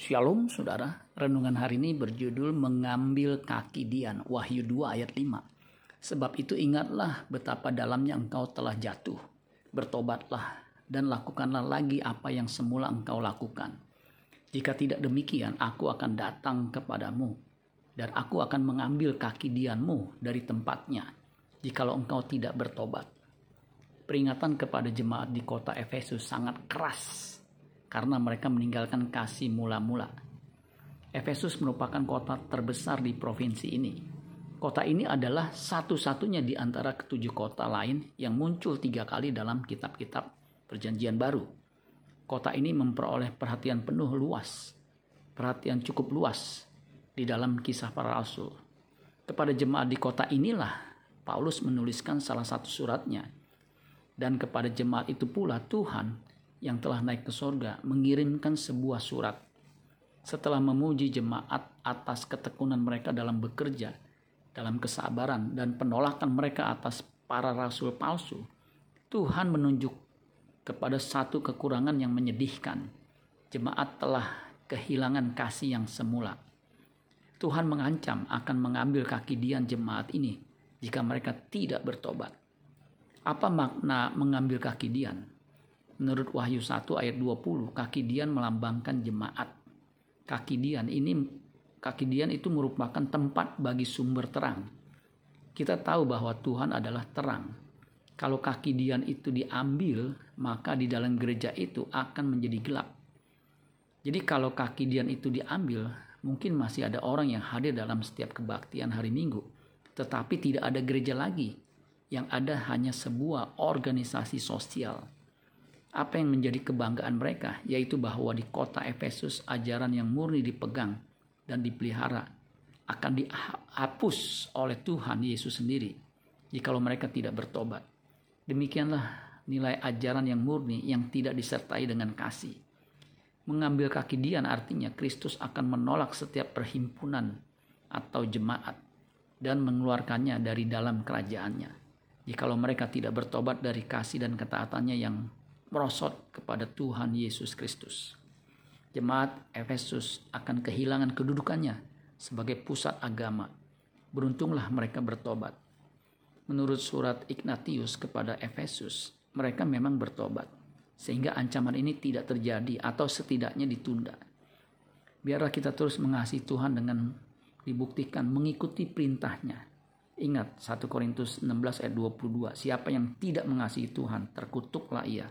Shalom saudara, renungan hari ini berjudul Mengambil Kaki Dian, Wahyu 2 ayat 5. Sebab itu ingatlah betapa dalamnya engkau telah jatuh. Bertobatlah dan lakukanlah lagi apa yang semula engkau lakukan. Jika tidak demikian, aku akan datang kepadamu dan aku akan mengambil kaki dianmu dari tempatnya jikalau engkau tidak bertobat. Peringatan kepada jemaat di kota Efesus sangat keras karena mereka meninggalkan kasih mula-mula. Efesus merupakan kota terbesar di provinsi ini. Kota ini adalah satu-satunya di antara ketujuh kota lain yang muncul tiga kali dalam kitab-kitab perjanjian baru. Kota ini memperoleh perhatian penuh luas, perhatian cukup luas di dalam kisah para rasul. Kepada jemaat di kota inilah Paulus menuliskan salah satu suratnya. Dan kepada jemaat itu pula Tuhan yang telah naik ke sorga mengirimkan sebuah surat. Setelah memuji jemaat atas ketekunan mereka dalam bekerja, dalam kesabaran dan penolakan mereka atas para rasul palsu, Tuhan menunjuk kepada satu kekurangan yang menyedihkan. Jemaat telah kehilangan kasih yang semula. Tuhan mengancam akan mengambil kaki dian jemaat ini jika mereka tidak bertobat. Apa makna mengambil kaki dian? Menurut Wahyu 1 ayat 20, kaki dian melambangkan jemaat. Kaki dian ini kaki dian itu merupakan tempat bagi sumber terang. Kita tahu bahwa Tuhan adalah terang. Kalau kaki dian itu diambil, maka di dalam gereja itu akan menjadi gelap. Jadi kalau kaki dian itu diambil, mungkin masih ada orang yang hadir dalam setiap kebaktian hari Minggu, tetapi tidak ada gereja lagi. Yang ada hanya sebuah organisasi sosial apa yang menjadi kebanggaan mereka, yaitu bahwa di kota Efesus ajaran yang murni dipegang dan dipelihara akan dihapus oleh Tuhan Yesus sendiri jikalau mereka tidak bertobat. Demikianlah nilai ajaran yang murni yang tidak disertai dengan kasih. Mengambil kaki dian artinya Kristus akan menolak setiap perhimpunan atau jemaat dan mengeluarkannya dari dalam kerajaannya. Jikalau mereka tidak bertobat dari kasih dan ketaatannya yang merosot kepada Tuhan Yesus Kristus. Jemaat Efesus akan kehilangan kedudukannya sebagai pusat agama. Beruntunglah mereka bertobat. Menurut surat Ignatius kepada Efesus, mereka memang bertobat. Sehingga ancaman ini tidak terjadi atau setidaknya ditunda. Biarlah kita terus mengasihi Tuhan dengan dibuktikan mengikuti perintahnya. Ingat 1 Korintus 16 ayat 22, siapa yang tidak mengasihi Tuhan, terkutuklah ia.